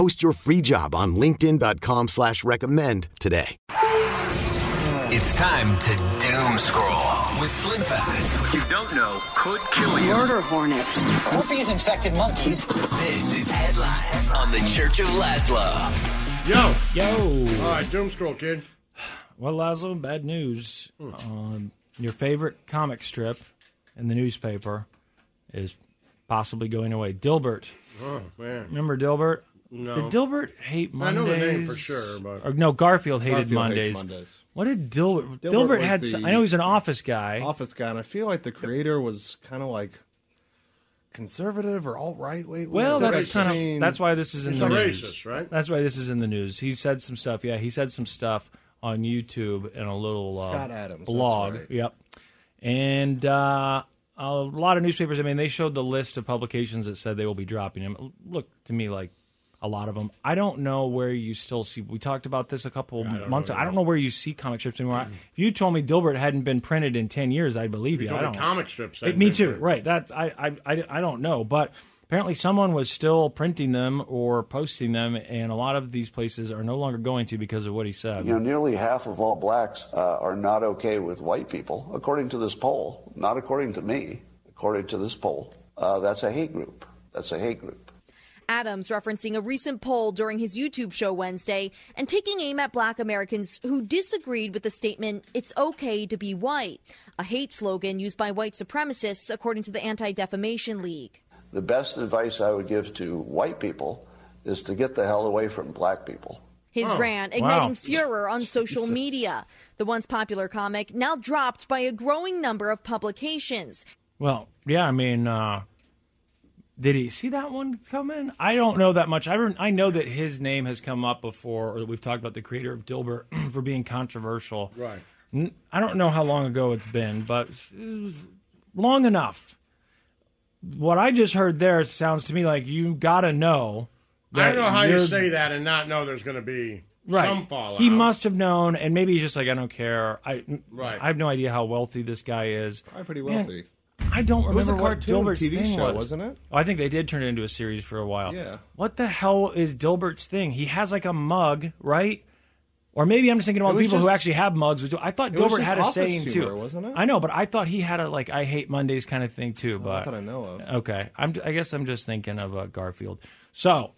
Post your free job on linkedin.com slash recommend today. It's time to doom scroll with Slim Fast. What you don't know could kill you. Murder hornets. Herpes infected monkeys. This is Headlines on the Church of Laszlo. Yo, Yo. all right, doom scroll, kid. Well, Laszlo, bad news. Um, your favorite comic strip in the newspaper is possibly going away. Dilbert. Oh man, Remember Dilbert? No. Did Dilbert hate Mondays? I know the name for sure, but Or, no, Garfield hated Garfield Mondays. Mondays. What did Dilbert? Dilbert Dilbert, had. the I know he's an office guy. Office guy, and I feel like the creator was kind of like conservative or alt right. Wait, well, that's kind of that's why this is in He's the news. racist, right? That's why this is in the news. He said some stuff. Yeah, he said some stuff on YouTube and a little uh, Scott Adams, blog. right. Yep, and uh, a lot of newspapers. I mean, they showed the list of publications that said they will be dropping him. Look to me like a lot of them. I don't know where you still see. We talked about this a couple months. ago. I don't know where you see comic strips anymore. If you told me Dilbert hadn't been printed in ten years, I'd believe you. you I don't. comic strips. It- me too. printed. Right. That's I, I I I don't know, but apparently someone was still printing them or posting them, and a lot of these places are no longer going to because of what he said. You know, nearly half of all blacks uh, are not okay with white people, according to this poll. Not according to me, according to this poll. Uh, that's a hate group. That's a hate group. Adams referencing a recent poll during his YouTube show Wednesday and taking aim at black Americans who disagreed with the statement, it's okay to be white, a hate slogan used by white supremacists, according to the Anti Defamation League. The best advice I would give to white people is to get the hell away from black people. His Oh, rant wow. igniting furor on social media. The once popular comic now dropped by a growing number of publications. Well, yeah, I mean, uh, did he see that one come in? I don't know that much. I re- I know that his name has come up before, or that we've talked about the creator of Dilbert for being controversial. Right. N- I don't know how long ago it's been, but it was long enough. What I just heard there sounds to me like you got to know. I don't know how you say that and not know there's going to be Right. some fallout. He must have known, and maybe he's just like, I don't care. I Right. I have no idea how wealthy this guy is. Probably pretty Man, wealthy. I don't It was remember a what cartoon Dilbert's TV thing show, was. wasn't it? Oh, I think they did turn it into a series for a while. Yeah. What the hell is Dilbert's thing? He has like a mug, right? Or maybe I'm just thinking about people who actually have mugs. Which I thought Dilbert had a saying humor, too, wasn't it? I know, but I thought he had a like I hate Mondays kind of thing too. But Not that I know of. Okay, I'm. I guess I'm just thinking of uh, Garfield. So,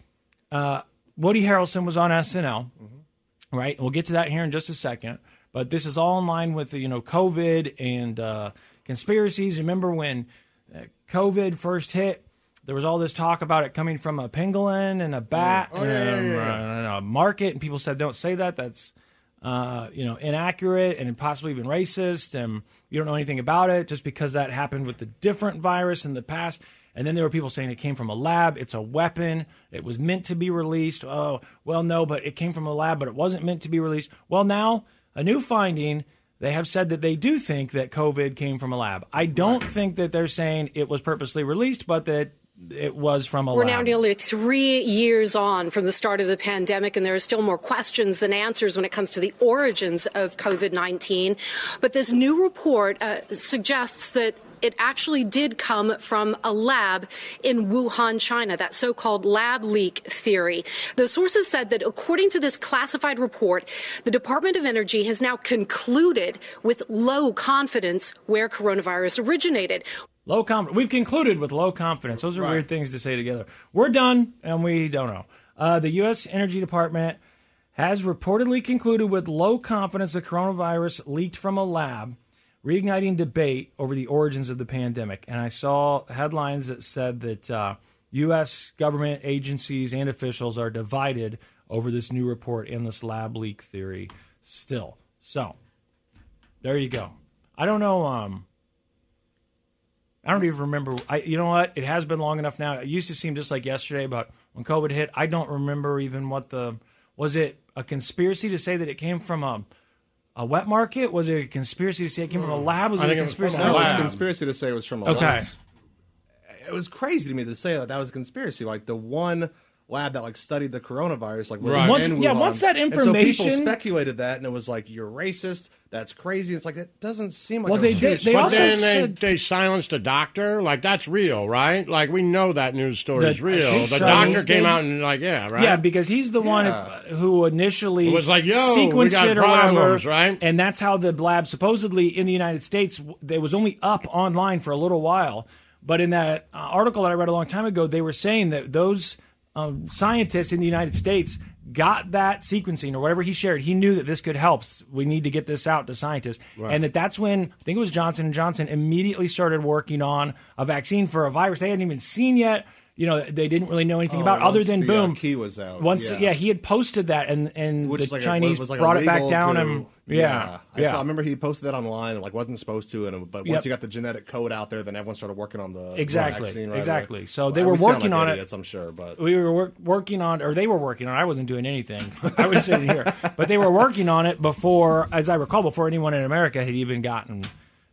uh, Woody Harrelson was on SNL, Mm-hmm. right? We'll get to that here in just a second. But this is all in line with the, you know COVID and uh, conspiracies. Remember when uh, COVID first hit? There was all this talk about it coming from a pangolin and a bat Oh, yeah, and, yeah, uh, yeah. and a market, and people said, "Don't say that. That's uh, you know inaccurate and possibly even racist." And you don't know anything about it just because that happened with the different virus in the past. And then there were people saying it came from a lab. It's a weapon. It was meant to be released. Oh, well, no, but it came from a lab, but it wasn't meant to be released. Well, now a new finding. They have said that they do think that COVID came from a lab. I don't think that they're saying it was purposely released, but that it was from a lab We're lab. now nearly three years on from the start of the pandemic, and there are still more questions than answers when it comes to the origins of COVID 19. But this new report uh, suggests that it actually did come from a lab in Wuhan, China, that so called lab leak theory. The sources said that according to this classified report, the Department of Energy has now concluded with low confidence where coronavirus originated. Low confidence. We've concluded with low confidence. Those are weird things to say together. We're done, and we don't know. Uh, the U.S. Energy Department has reportedly concluded with low confidence the coronavirus leaked from a lab, reigniting debate over the origins of the pandemic. And I saw headlines that said that uh, U.S. government agencies and officials are divided over this new report and this lab leak theory still. So, there you go. I don't know. Um, I don't even remember. I, you know what? It has been long enough now. It used to seem just like yesterday, but when COVID hit, I don't remember even what the was. It a conspiracy to say that it came from a a wet market? Was it a conspiracy to say it came from a hmm. lab? Was I it think a it was conspiracy? from a No, it was a lab. conspiracy to say it was from a okay. lab. It was crazy to me to say that that was a conspiracy. Like the one lab that like studied the coronavirus, like Right. Once- in yeah, once that And so people information- speculated that, and it was like you're racist. That's crazy. It's like it doesn't seem like. Well, a they did- they but also then said- they, they silenced a doctor. Like that's real, right? Like we know that news story The- is real. The Chinese doctor came out and like, yeah, right. Yeah, because he's the one Yeah. who initially It was like, yo, sequenced we got it or whatever, problems, right? And that's how the lab supposedly in the United States it was only up online for a little while. But in that uh, article that I read a long time ago, they were saying that those um, scientists in the United States got that sequencing or whatever he shared. He knew that this could help. We need to get this out to scientists, Right. and that that's when I think it was Johnson and Johnson immediately started working on a vaccine for a virus they hadn't even seen yet. You know, they didn't really know anything Oh, about other than the, uh, boom. key was out, Once, yeah. yeah. he had posted that, and and Which the like a- Chinese was like brought it back down, to- and yeah, I, yeah. saw, I remember he posted that online and like wasn't supposed to, and but once Yep. you got the genetic code out there, then everyone started working on the Exactly, vaccine right exactly. away. So they were we working like on idiots, it. I'm sure, but we were work, working on, or they were working on. I wasn't doing anything. I was sitting here, but they were working on it before, as I recall, before anyone in America had even gotten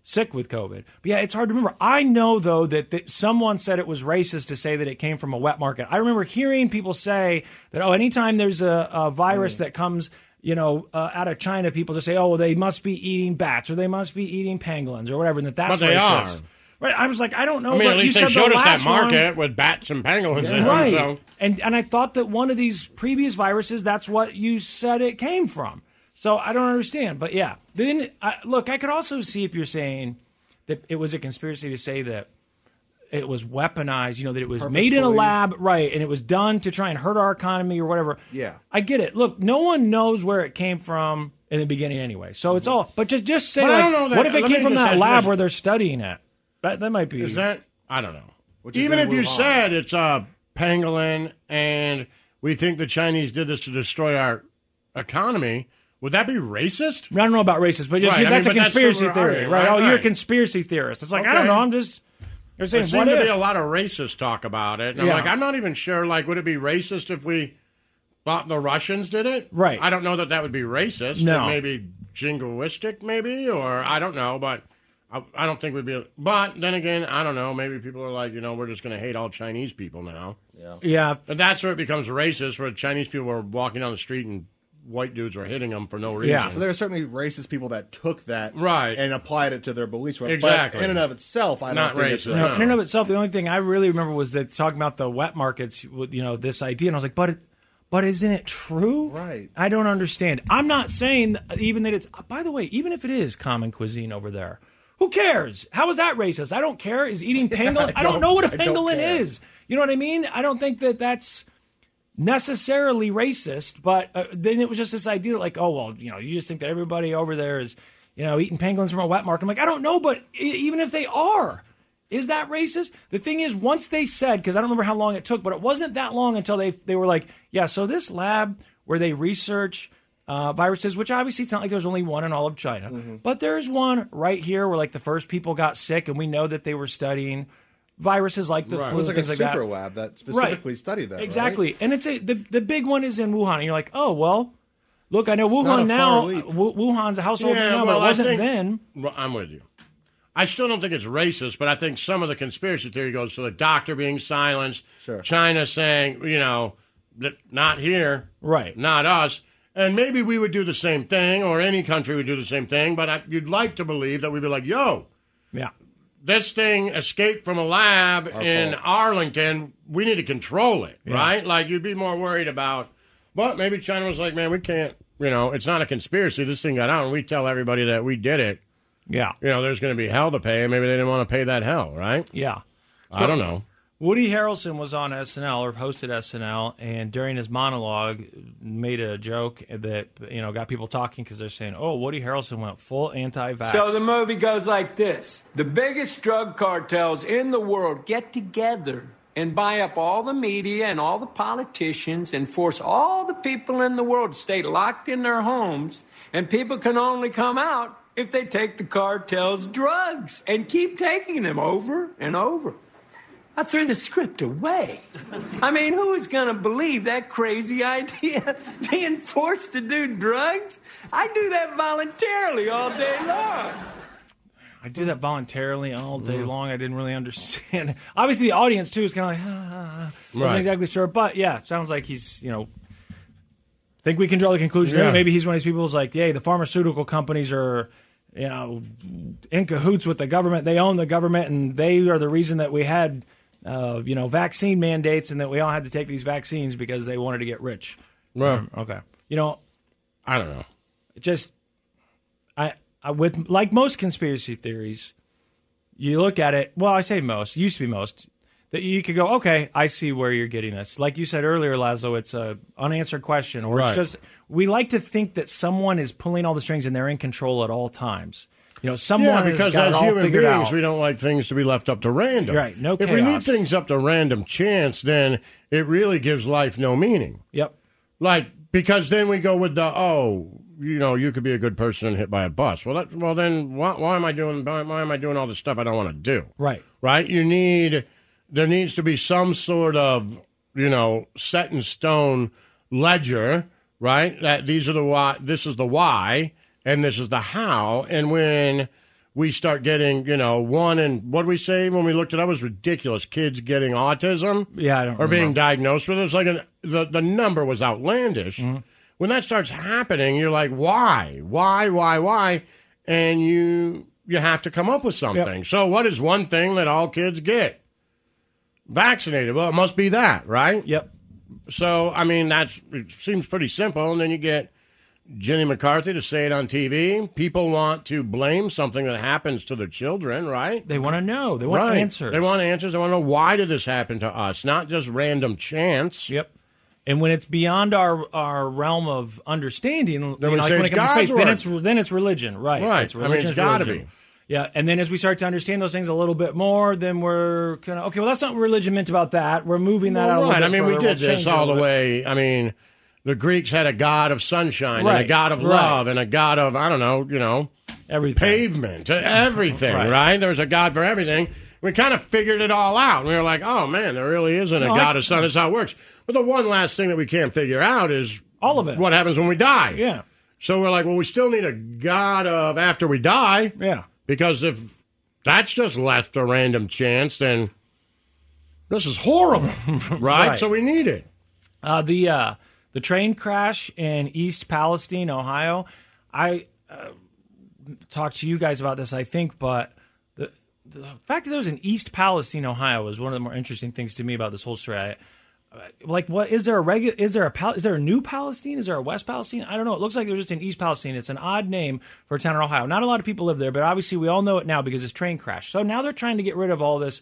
sick with COVID. But yeah, it's hard to remember. I know though that, that someone said it was racist to say that it came from a wet market. I remember hearing people say that oh, anytime there's a, a virus Mm. that comes. You know, uh, out of China, people just say, "Oh, well, they must be eating bats, or they must be eating pangolins, or whatever," and that that's racist. are. Right? I was like, I don't know. I mean, but at least you they said showed the us that last one- market with bats and pangolins in them. right. So. And and I thought that one of these previous viruses, that's what you said it came from. So I don't understand. But yeah, then I, look, I could also see if you're saying that it was a conspiracy to say that it was weaponized, you know, that it was made in a lab, right, and it was done to try and hurt our economy or whatever. Yeah. I get it. Look, no one knows where it came from in the beginning anyway. So it's mm-hmm. all. But just just say But I like, don't know that- what if it let came me from just that ask lab where they're studying it? That that might be. Is that I don't know. Which is Even if you Wuhan. said it's a pangolin and we think the Chinese did this to destroy our economy, would that be racist? I don't know about racist, but just Right, I that's mean, a but that's conspiracy what we're theory, arguing, right? right, Oh, you're a conspiracy theorist. It's like I don't know. I'm just. They're There saying seemed what to if? be a lot of racist talk about it. And Yeah. I'm like, I'm not even sure. Like, would it be racist if we thought the Russians did it? Right. I don't know that that would be racist. No. It may be jingoistic, maybe, or I don't know, but I, I don't think we'd be. But then again, I don't know. Maybe people are like, you know, we're just going to hate all Chinese people now. Yeah. Yeah. And that's where it becomes racist, where Chinese people are walking down the street and white dudes were hitting them for no reason. Yeah. So there are certainly racist people that took that Right. and applied it to their beliefs. But Exactly. in and of itself, I Not don't think it's racist. No, in and of itself, the only thing I really remember was that talking about the wet markets with you know this idea, and I was like, but. It, but isn't it true? Right. I don't understand. I'm not saying even that it's. By the way, even if it is common cuisine over there, who cares? How is that racist? I don't care. Is eating pangolin? I, don't, don't- know what a don't pangolin is. You know what I mean? I don't think that that's necessarily racist. But uh, then it was just this idea, like, oh well, you know, you just think that everybody over there is, you know, eating pangolins from a wet market. I'm like, I don't know, but even if they are. Is that racist? The thing is, once they said, because I don't remember how long it took, but it wasn't that long until they they were like, yeah, so this lab where they research uh, viruses, which obviously it's not like there's only one in all of China, but there's one right here where like the first people got sick, and we know that they were studying viruses like the Right. flu, It was like a things like super that. lab that specifically studied that. right? Exactly, and it's a the the big one is in Wuhan, and you're like, oh well, look, I know It's Wuhan now. far leap. Wu- Wuhan's a household Yeah, name now, well, but it I wasn't think- then. Well, I'm with you. I still don't think it's racist, but I think some of the conspiracy theory goes to the doctor being silenced, Sure. China saying, you know, that not here, Right. not us. And maybe we would do the same thing, or any country would do the same thing, but I, you'd like to believe that we'd be like, yo, Yeah. This thing escaped from a lab Our in fault. Arlington. We need to control it, Yeah. right? Like you'd be more worried about. But maybe China was like, man, we can't. You know, it's not a conspiracy. This thing got out, and we tell everybody that we did it. Yeah. You know, there's going to be hell to pay, and maybe they didn't want to pay that hell, right? Yeah. I don't know. Woody Harrelson was on SNL or hosted SNL, and during his monologue, made a joke that you know got people talking because they're saying, "Oh, Woody Harrelson went full anti-vax." So the movie goes like this The biggest drug cartels in the world get together and buy up all the media and all the politicians and force all the people in the world to stay locked in their homes, and people can only come out if they take the cartel's drugs and keep taking them over and over. I threw the script away. I mean, who is going to believe that crazy idea? Being forced to do drugs? I do that voluntarily all day long. I do that voluntarily all day Mhm. long. I didn't really understand. Obviously, the audience too is kind of like, ah, ah, ah. wasn't Right. exactly sure, but yeah, it sounds like he's you know. Think we can draw the conclusion. Yeah. Maybe, maybe he's one of these people who's like, "Yay, the pharmaceutical companies are, you know, in cahoots with the government. They own the government, and they are the reason that we had, uh, you know, vaccine mandates, and that we all had to take these vaccines because they wanted to get rich." Well, Um, okay, you know, I don't know. just I, I with like most conspiracy theories, you look at it. Well, I say most. Used to be most. That you could go, okay, I see where you're getting this. Like you said earlier, Laszlo, it's a unanswered question, or Right. it's just we like to think that someone is pulling all the strings and they're in control at all times. You know, someone yeah, because as human beings, out. we don't like things to be left up to random. Right, no If we leave things up to random chance, then it really gives life no meaning. Yep. Like because then we go with the oh, you know, you could be a good person and hit by a bus. Well, that, well then why, why am I doing why, why am I doing all this stuff I don't want to do? Right. Right. You need there needs to be some sort of you know set in stone ledger. Right. That these are the why. This is the why, and this is the how. And when we start getting, you know, one and what we say when we looked it up was ridiculous. Kids getting autism, Yeah, or being diagnosed with it. It's like an, the the number was outlandish. Mm-hmm. When that starts happening, you're like, why, why, why, why, and you you have to come up with something. So, what is one thing that all kids get? Vaccinated. Well, it must be that, right? Yep. So, I mean, that's it seems pretty simple, and then you get Jenny McCarthy to say it on TV. People want to blame something that happens to their children, right? They want to know. They want Right. answers. They want answers. They want to know why did this happen to us, not just random chance. Yep. And when it's beyond our, our realm of understanding, you know, like when it's it comes to space, then it's then it's religion, right? Right. It's I mean, religion, it's it's gotta be. Yeah, and then as we start to understand those things a little bit more, then we're kind of okay. Well, that's not what religion meant about that. We're moving that out. Well, little right. I mean, we did We'll this change it a all the way. I mean, the Greeks had a god of sunshine and a god of Right. love and a god of I don't know, you know, everything, pavement, everything. Right. right. There was a god for everything. We kind of figured it all out. We were like, oh man, there really isn't a No, I- god of sun. That's how it works. But the one last thing that we can't figure out is all of it. What happens when we die? Yeah. So we're like, well, we still need a god of after we die. Yeah. Because if that's just left a random chance, then this is horrible, right? Right. So we need it. Uh, the uh, the train crash in East Palestine, Ohio. I uh, talked to you guys about this, I think, but the the fact that there was an East Palestine, Ohio, was one of the more interesting things to me about this whole story. I, like, what is there a regular? Is there a Pal- is there a new Palestine? Is there a West Palestine? I don't know. It looks like there's just an East Palestine. It's an odd name for a town in Ohio. Not a lot of people live there, but obviously we all know it now because this train crash. So now they're trying to get rid of all this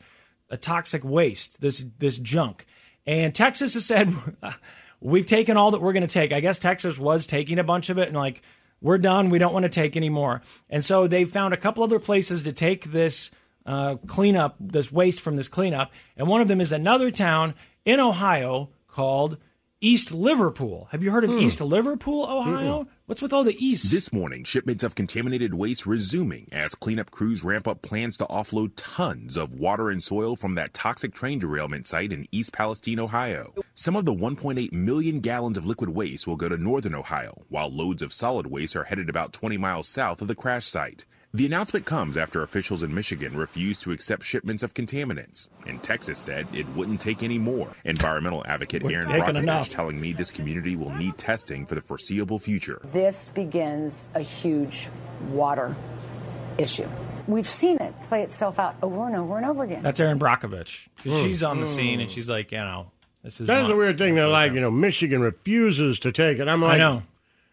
uh, toxic waste, this this junk. And Texas has said we've taken all that we're going to take. I guess Texas was taking a bunch of it and like we're done. We don't want to take any more. And so they found a couple other places to take this uh, cleanup, this waste from this cleanup. And one of them is another town in Ohio called East Liverpool. Have you heard of hmm. East Liverpool, Ohio? What's with all the East? This morning, shipments of contaminated waste resuming as cleanup crews ramp up plans to offload tons of water and soil from that toxic train derailment site in East Palestine, Ohio. Some of the 1.8 million gallons of liquid waste will go to northern Ohio, while loads of solid waste are headed about 20 miles south of the crash site. The announcement comes after officials in Michigan refused to accept shipments of contaminants, and Texas said it wouldn't take any more. Environmental advocate We're Erin Brockovich telling me this community will need testing for the foreseeable future. This begins a huge water issue. We've seen it play itself out over and over and over again. That's Erin Brockovich. Hmm. She's on the Hmm. scene and she's like, you know, this is. That's not- a weird thing. They're like, you know, Michigan refuses to take it. I'm like, I know.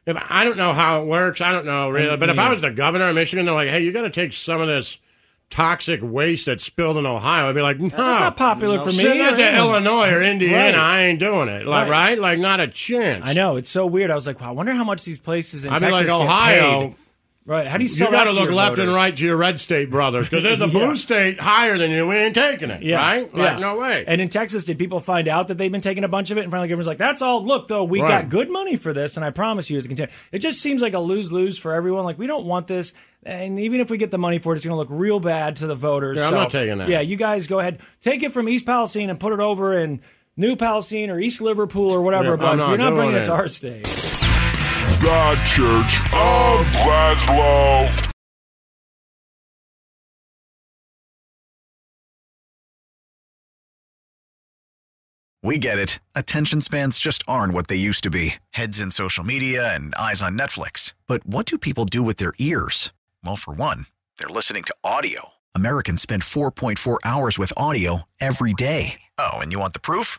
If I don't know how it works, I don't know really. But if I was the governor of Michigan, they're like, hey, you got to take some of this toxic waste that's spilled in Ohio, I'd be like, no, that's not popular for me Send that to. Illinois or Indiana. Right. I ain't doing it. Like, Right. right? Like, not a chance. I know it's so weird. I was like, wow, I wonder how much these places in I mean, Texas like get Ohio. paid. Right? How do you sell it? you got to look left and right to your red state brothers because there's a Yeah. blue state higher than you. We ain't taking it, Yeah, right? Like, yeah. no way. And in Texas, did people find out that they've been taking a bunch of it? And finally, everyone's like, "That's all. Look, though, we Right. got good money for this, and I promise you, it's continue." It just seems like a lose lose for everyone. Like we don't want this, and even if we get the money for it, it's going to look real bad to the voters. Yeah, I'm not taking that. Yeah, you guys go ahead, take it from East Palestine and put it over in New Palestine or East Liverpool or whatever. Yeah, but not you're not bringing it. to our state. The Church of Laszlo. We get it. Attention spans just aren't what they used to be heads in social media and eyes on Netflix. But what do people do with their ears? Well, for one, they're listening to audio. Americans spend 4.4 hours with audio every day. Oh, and you want the proof?